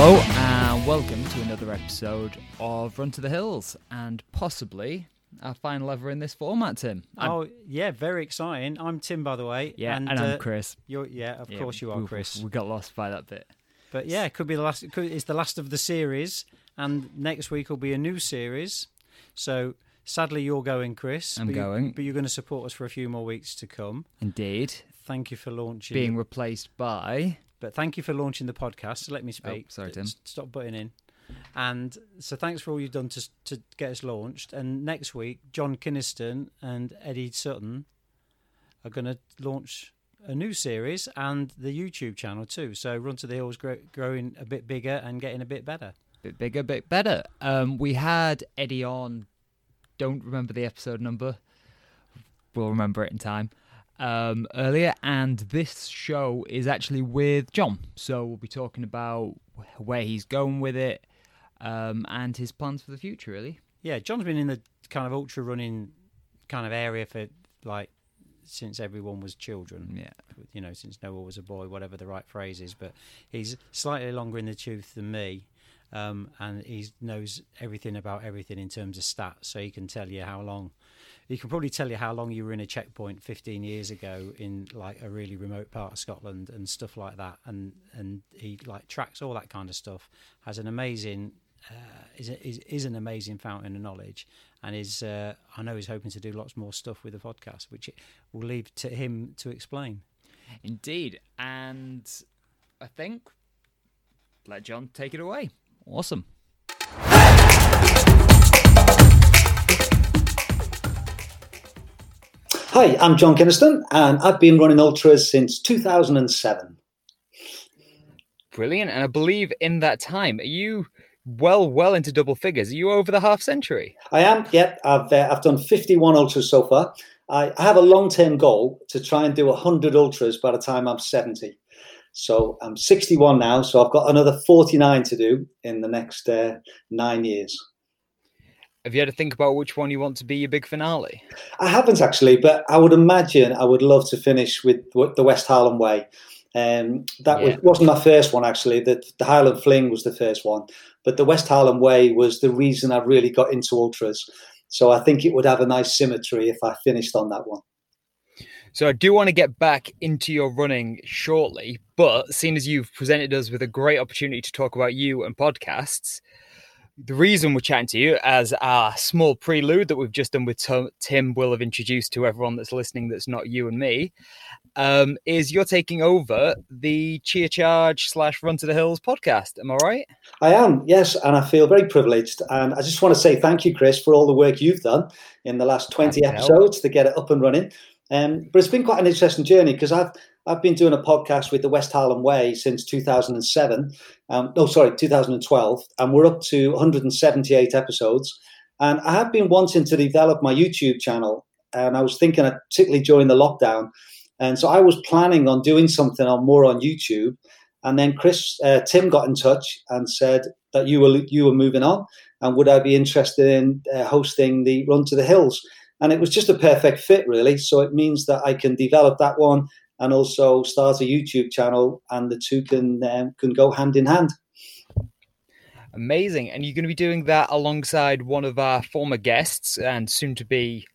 Hello and welcome to another episode of Run to the Hills and possibly our final ever in this format, Tim. I'm, oh yeah, very exciting. I'm Tim, by the way. Yeah, and, and I'm uh, Chris. You're yeah, of yeah, course you are, Chris. We got lost by that bit. But yeah, it could be the last. It could, it's the last of the series, and next week will be a new series. So sadly, you're going, Chris. I'm but going, you, but you're going to support us for a few more weeks to come. Indeed. Thank you for launching. Being replaced by. But thank you for launching the podcast. So let me speak. Oh, sorry, Tim. Stop butting in. And so thanks for all you've done to to get us launched. And next week, John Kynaston and Eddie Sutton are going to launch a new series and the YouTube channel too. So Run to the Hills grow, growing a bit bigger and getting a bit better. Bit bigger, bit better. Um, we had Eddie on. Don't remember the episode number. We'll remember it in time. Um, earlier, and this show is actually with John. So we'll be talking about where he's going with it, um, and his plans for the future, really. Yeah, John's been in the kind of ultra running kind of area for like since everyone was children. Yeah, you know, since Noah was a boy, whatever the right phrase is. But he's slightly longer in the tooth than me, um, and he knows everything about everything in terms of stats. So he can tell you how long. He can probably tell you how long you were in a checkpoint 15 years ago in like a really remote part of Scotland and stuff like that. And and he like tracks all that kind of stuff. Has an amazing uh, is, is, is an amazing fountain of knowledge, and is uh, I know he's hoping to do lots more stuff with the podcast, which will leave to him to explain. Indeed, and I think let John take it away. Awesome. Hi, I'm John Kynaston, and I've been running ultras since 2007. Brilliant, and I believe in that time, are you well, well into double figures. Are you over the half century? I am. Yep, I've uh, I've done 51 ultras so far. I, I have a long term goal to try and do 100 ultras by the time I'm 70. So I'm 61 now, so I've got another 49 to do in the next uh, nine years. Have you had to think about which one you want to be your big finale? I haven't actually, but I would imagine I would love to finish with the West Highland Way. Um, that yeah. was, not my first one actually. The, the Highland Fling was the first one, but the West Highland Way was the reason I really got into ultras. So I think it would have a nice symmetry if I finished on that one. So I do want to get back into your running shortly, but seeing as you've presented us with a great opportunity to talk about you and podcasts, the reason we're chatting to you as our small prelude that we've just done with Tim will have introduced to everyone that's listening that's not you and me um, is you're taking over the Cheer Charge slash Run to the Hills podcast. Am I right? I am, yes, and I feel very privileged. And I just want to say thank you, Chris, for all the work you've done in the last 20 episodes to get it up and running. Um, but it's been quite an interesting journey because I've I've been doing a podcast with the West Highland Way since 2007. Um, no, sorry, 2012, and we're up to 178 episodes. And I have been wanting to develop my YouTube channel, and I was thinking, particularly during the lockdown, and so I was planning on doing something on more on YouTube. And then Chris, uh, Tim got in touch and said that you were you were moving on, and would I be interested in uh, hosting the Run to the Hills? And it was just a perfect fit, really. So it means that I can develop that one and also start a YouTube channel, and the two can um, can go hand in hand. Amazing, and you're going to be doing that alongside one of our former guests and soon to be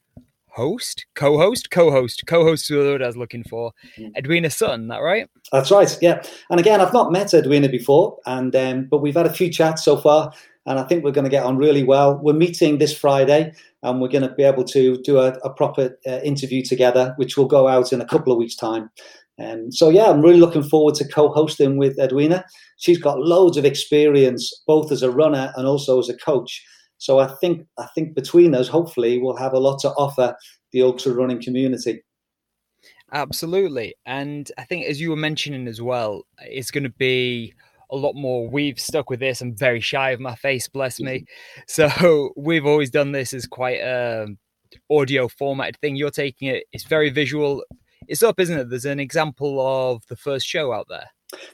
host, co-host, co-host, co-host is the word I was looking for. Mm. Edwina Sutton, that right? That's right. Yeah. And again, I've not met Edwina before, and um, but we've had a few chats so far, and I think we're going to get on really well. We're meeting this Friday, and we're going to be able to do a, a proper uh, interview together, which will go out in a couple of weeks' time. Um, so, yeah, I'm really looking forward to co-hosting with Edwina. She's got loads of experience, both as a runner and also as a coach. So I think I think between us, hopefully, we'll have a lot to offer the ultra running community. Absolutely, and I think as you were mentioning as well, it's going to be a lot more. We've stuck with this. I'm very shy of my face, bless me. So we've always done this as quite a audio formatted thing. You're taking it. It's very visual. It's up, isn't it? There's an example of the first show out there.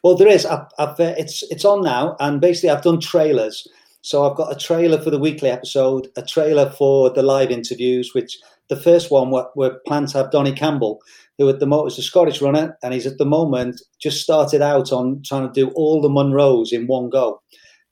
Well, there is. I've, I've, uh, it's it's on now, and basically I've done trailers. So I've got a trailer for the weekly episode, a trailer for the live interviews, which the first one we're, we're planned to have Donnie Campbell, who at the moment is a Scottish runner, and he's at the moment just started out on trying to do all the Munros in one go.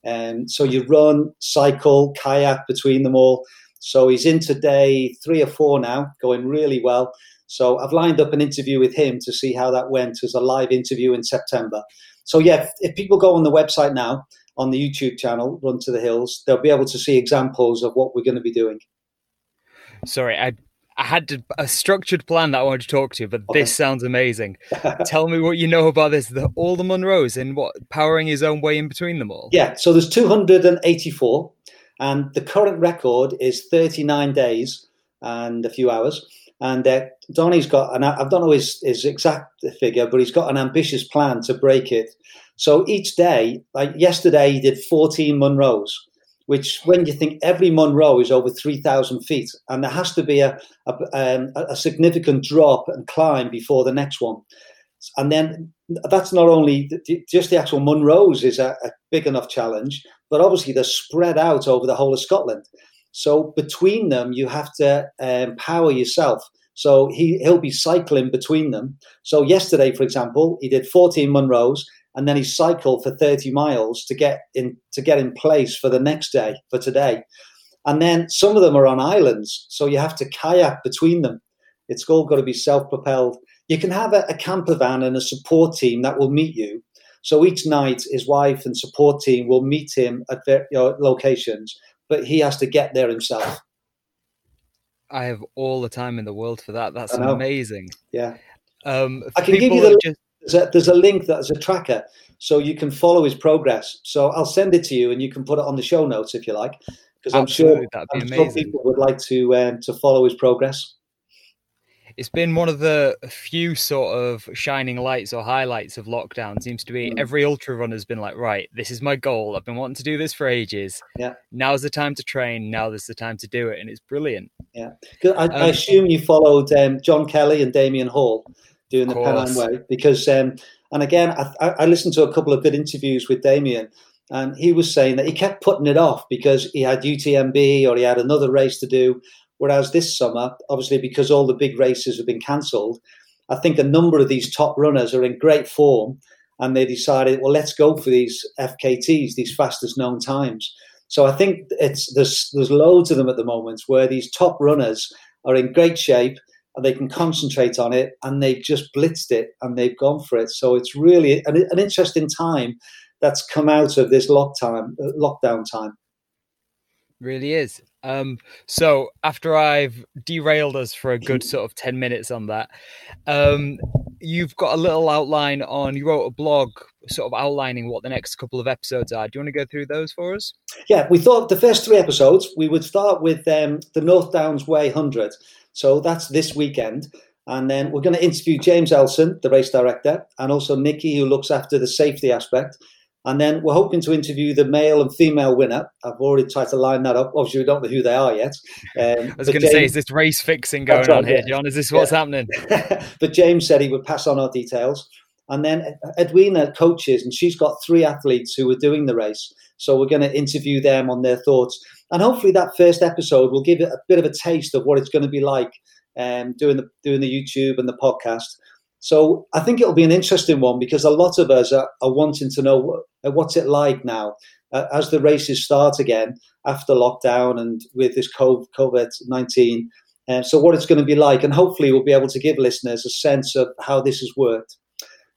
And um, so you run, cycle, kayak between them all. So he's into day three or four now, going really well. So I've lined up an interview with him to see how that went as a live interview in September. So yeah, if people go on the website now, on the YouTube channel, Run to the Hills, they'll be able to see examples of what we're going to be doing. Sorry, I I had a structured plan that I wanted to talk to you, but okay. this sounds amazing. Tell me what you know about this. The, all the Munros and what powering his own way in between them all. Yeah, so there's 284, and the current record is 39 days and a few hours. And uh, Donnie's got, and I, I don't know his, his exact figure, but he's got an ambitious plan to break it. So each day, like yesterday, he did 14 Munros, which when you think every Munro is over 3,000 feet, and there has to be a, a, um, a significant drop and climb before the next one. And then that's not only just the actual Munros is a, a big enough challenge, but obviously they're spread out over the whole of Scotland. So between them, you have to um, power yourself. So he, he'll be cycling between them. So yesterday, for example, he did 14 Munros and then he cycled for 30 miles to get in to get in place for the next day for today. And then some of them are on islands so you have to kayak between them. It's all got to be self-propelled. You can have a, a camper van and a support team that will meet you. So each night his wife and support team will meet him at their you know, locations but he has to get there himself. I have all the time in the world for that. That's amazing. Yeah. Um, I can give you the, just there's a, there's a link that's a tracker so you can follow his progress. So I'll send it to you and you can put it on the show notes if you like, because I'm sure, I'm sure people would like to um, to follow his progress. It's been one of the few sort of shining lights or highlights of lockdown. Seems to be mm. every ultra runner's been like, right, this is my goal. I've been wanting to do this for ages. Yeah. Now's the time to train. Now there's the time to do it, and it's brilliant. Yeah. I, um, I assume you followed um, John Kelly and Damian Hall doing the Pennine Way because, um, and again, I, I, listened to a couple of good interviews with Damian, and he was saying that he kept putting it off because he had UTMB or he had another race to do. Whereas this summer, obviously, because all the big races have been cancelled, I think a number of these top runners are in great form, and they decided, well, let's go for these FKTs, these fastest known times. So I think it's there's there's loads of them at the moment where these top runners are in great shape and they can concentrate on it and they've just blitzed it and they've gone for it. So it's really an, an interesting time that's come out of this lockdown lockdown time. Really is. Um, so after I've derailed us for a good sort of 10 minutes on that, um, you've got a little outline on, you wrote a blog sort of outlining what the next couple of episodes are. Do you want to go through those for us? Yeah, we thought the first three episodes, we would start with um, the North Downs Way 100. So that's this weekend. And then we're going to interview James Elson, the race director, and also Nikki, who looks after the safety aspect. And then we're hoping to interview the male and female winner. I've already tried to line that up. Obviously, we don't know who they are yet. Um, I was going to say, is this race fixing going on here. John? Is this what's yeah. happening? but James said he would pass on our details. And then Edwina coaches, and she's got three athletes who are doing the race. So we're going to interview them on their thoughts. And hopefully that first episode will give it a bit of a taste of what it's going to be like um, doing the doing the YouTube and the podcast. So I think it'll be an interesting one because a lot of us are, are wanting to know what, what's it like now uh, as the races start again after lockdown and with this COVID nineteen. And uh, so what it's going to be like, and hopefully we'll be able to give listeners a sense of how this has worked.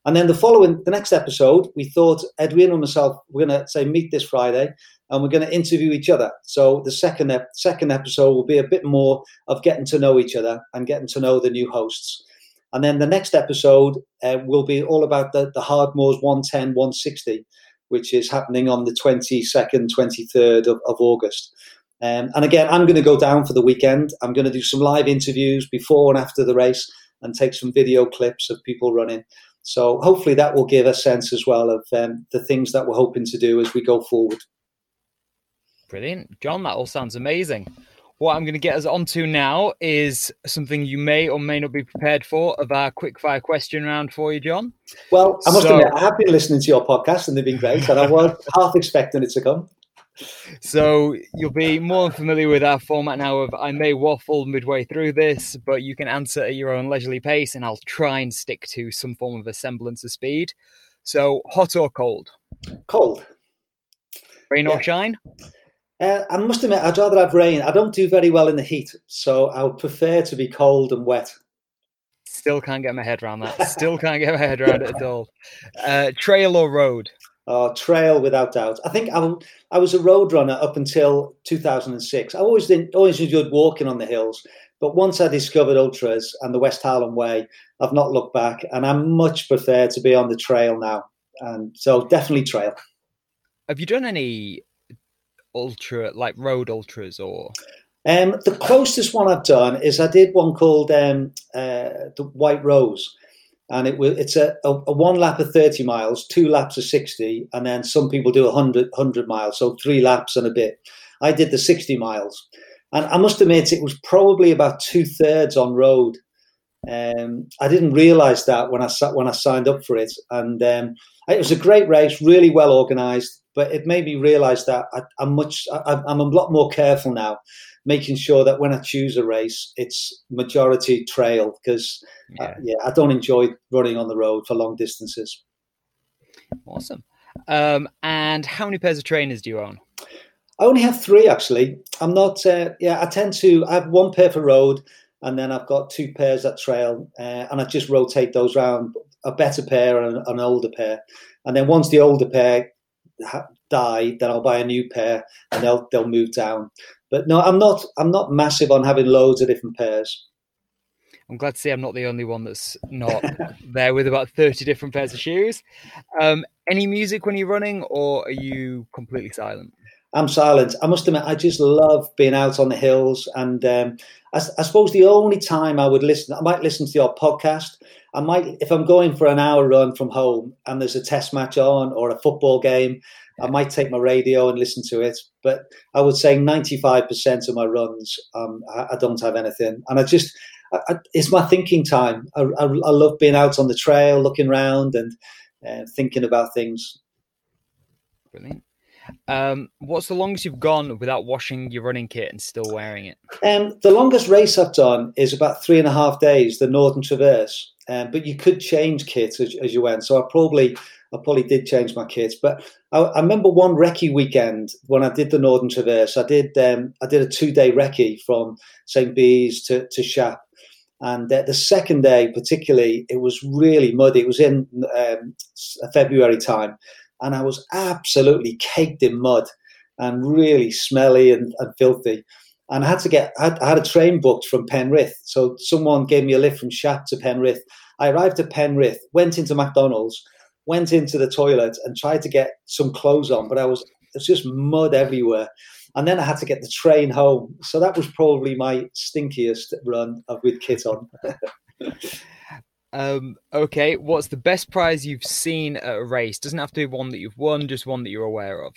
And then the following, the next episode, we thought Edwin and myself we're going to say meet this Friday, and we're going to interview each other. So the second second episode will be a bit more of getting to know each other and getting to know the new hosts. And then the next episode uh, will be all about the, the Hardmoors 110 160, which is happening on the 22nd, 23rd of, of August. Um, and again, I'm going to go down for the weekend. I'm going to do some live interviews before and after the race and take some video clips of people running. So hopefully that will give a sense as well of um, the things that we're hoping to do as we go forward. Brilliant. John, that all sounds amazing. What I'm going to get us onto now is something you may or may not be prepared for of our quick fire question round for you, John. Well, I must so, admit, I have been listening to your podcast and they've been great, and I was half expecting it to come. So you'll be more familiar with our format now of I may waffle midway through this, but you can answer at your own leisurely pace, and I'll try and stick to some form of a semblance of speed. So, hot or cold? Cold. Rain yeah. or shine? Uh, I must admit, I'd rather have rain. I don't do very well in the heat, so I would prefer to be cold and wet. Still can't get my head around that. Still can't get my head around it at all. Uh, trail or road? Oh, trail without doubt. I think I, I was a road runner up until 2006. I always did, always enjoyed walking on the hills, but once I discovered ultras and the West Highland Way, I've not looked back, and I much prefer to be on the trail now. And so, definitely trail. Have you done any ultra, like road ultras, or? Um, the closest one I've done is I did one called um, uh, the White Rose, and it was it's a, a, a, one lap of 30 miles two laps of 60 and then some people do 100 100 miles so three laps and a bit. I did the 60 miles. And i must admit it was probably about two-thirds on road. Um, i didn't realize that when i sat when i signed up for it. And um, it was a great race really well organized but it made me realize that I, am much I, i'm a lot more careful now making sure that when I choose a race, it's majority trail because yeah. Uh, yeah. I don't enjoy running on the road for long distances. Awesome. Um, and how many pairs of trainers do you own? I only have three actually. I'm not. Uh, yeah, I tend to. I have one pair for road, and then I've got two pairs at trail, uh, and I just rotate those around. A better pair and an older pair, and then once the older pair die, then I'll buy a new pair, and they'll they'll move down. But no, I'm not. I'm not massive on having loads of different pairs. I'm glad to see I'm not the only one that's not there with about 30 different pairs of shoes. Um, any music when you're running, or are you completely silent? I'm silent. I must admit, I just love being out on the hills. And um, I, I, suppose the only time I would listen, I might listen to your podcast. I might, if I'm going for an hour run from home and there's a test match on or a football game, I might take my radio and listen to it, but I would say 95% of my runs, um, I, I, don't have anything. And I just, I, it's my thinking time. I, I, love being out on the trail, looking around and uh, thinking about things. Brilliant. Um, what's the longest you've gone without washing your running kit and still wearing it? Um, the longest race I've done is about three and a half days, the Northern Traverse. Um, but you could change kits as, as you went. So I probably I probably did change my kit. But I, I, remember one recce weekend when I did the Northern Traverse. I did um, I did a two day recce from St Bees to to Shap, and uh, the second day particularly it was really muddy. It was in um, February time, and I was absolutely caked in mud and really smelly and, and filthy. And I had to get I had, a train booked from Penrith, so someone gave me a lift from Shap to Penrith. I arrived at Penrith, went into McDonald's went into the toilet and tried to get some clothes on, but I was it's just mud everywhere. And then I had to get the train home. So that was probably my stinkiest run with kit on. um, okay, what's the best prize you've seen at a race? Doesn't have to be one that you've won, just one that you're aware of.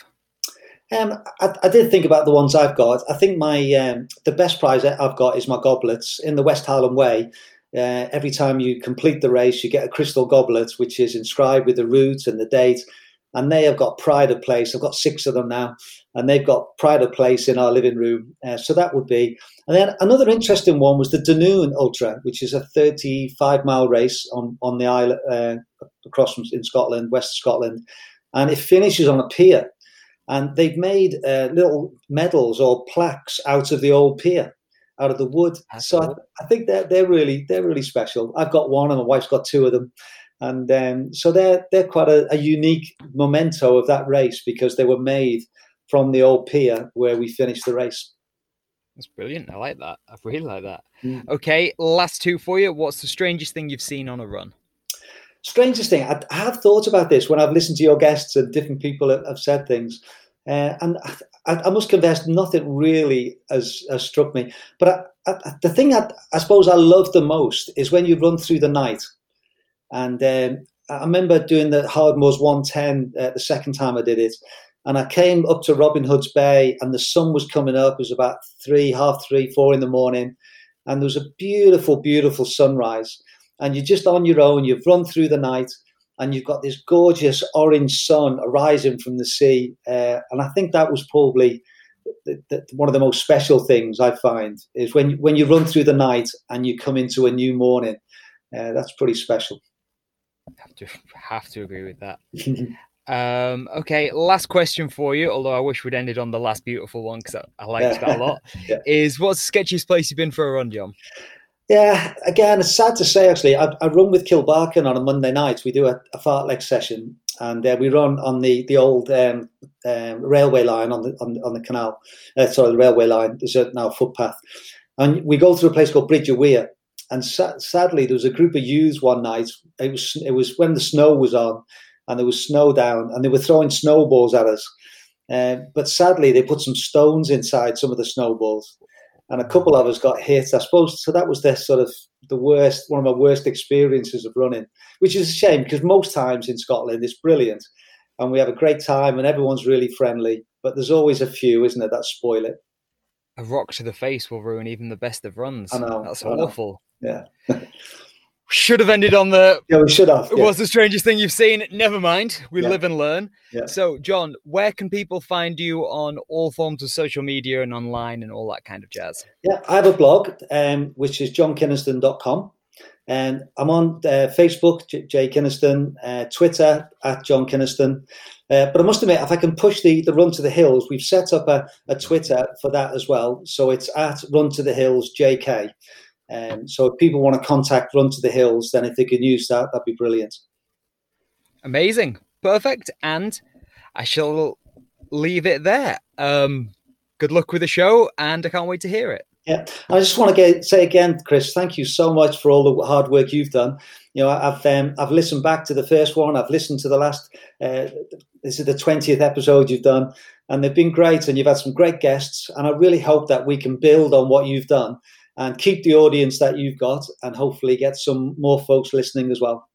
Um, I, I, did think about the ones I've got. I think my um, the best prize I've got is my goblets in the West Highland Way. Uh, every time you complete the race, you get a crystal goblet, which is inscribed with the route and the date. And they have got pride of place. I've got six of them now, and they've got pride of place in our living room. Uh, so that would be. And then another interesting one was the Dunoon Ultra, which is a 35 mile race on on the island uh, across from in Scotland, west Scotland, and it finishes on a pier. And they've made uh, little medals or plaques out of the old pier out of the wood. So I, I, think they're they're really they're really special. I've got one, and my wife's got two of them, and um, so they're they're quite a, a, unique memento of that race because they were made from the old pier where we finished the race. That's brilliant. I like that. I really like that. Mm. Okay, last two for you. What's the strangest thing you've seen on a run? Strangest thing. I, I have thought about this when I've listened to your guests and different people have, have said things. Uh, and I, I, must confess, nothing really has, has struck me. But I, the thing I, suppose I love the most is when you run through the night. And um, I remember doing the Hardmoors 110 uh, the second time I did it. And I came up to Robin Hood's Bay, and the sun was coming up. It was about three, half three, four in the morning. And there was a beautiful, beautiful sunrise. And you're just on your own, you've run through the night and you've got this gorgeous orange sun arising from the sea. Uh, and I think that was probably the, the, one of the most special things I find is when when you run through the night and you come into a new morning. Uh, that's pretty special. Have to have to agree with that. um, okay, last question for you. Although I wish we'd ended on the last beautiful one because I, I liked that a lot. yeah. Is what's the sketchiest place you've been for a run, John? Yeah, again, it's sad to say actually. I, I run with Kilbarchan on a Monday night. We do a, a fartlek session, and uh, we run on the the old um, um, railway line on the on, on the canal. Uh, sorry, the railway line. There's a, now a footpath, and we go through a place called Bridge of Weir. And sa- sadly, there was a group of youths one night. It was it was when the snow was on, and there was snow down, and they were throwing snowballs at us. Uh, but sadly, they put some stones inside some of the snowballs and a couple of us got hit. I suppose so. That was the sort of the worst, one of my worst experiences of running, which is a shame because most times in Scotland it's brilliant, and we have a great time and everyone's really friendly. But there's always a few, isn't it, that spoil it. A rock to the face will ruin even the best of runs. I know. That's I awful. Know. Yeah. should have ended on the yeah we should have yeah. what's the strangest thing you've seen never mind we yeah. live and learn yeah. so john where can people find you on all forms of social media and online and all that kind of jazz yeah i have a blog um, which is johnkynaston.com and i'm on uh, facebook J- jay kynaston uh, twitter at john kynaston uh, but I must admit, if I can push the, the Run to the Hills, we've set up a, a Twitter for that as well. So it's at Run to the Hills JK. Um, so if people want to contact Run to the Hills, then if they can use that, that'd be brilliant. Amazing. Perfect. And I shall leave it there. Um, good luck with the show, and I can't wait to hear it. Yeah, I just want to get, say again, Chris, thank you so much for all the hard work you've done. You know, I've um, I've listened back to the first one. I've listened to the last. Uh, this is the twentieth episode you've done, and they've been great. And you've had some great guests. And I really hope that we can build on what you've done and keep the audience that you've got and hopefully get some more folks listening as well.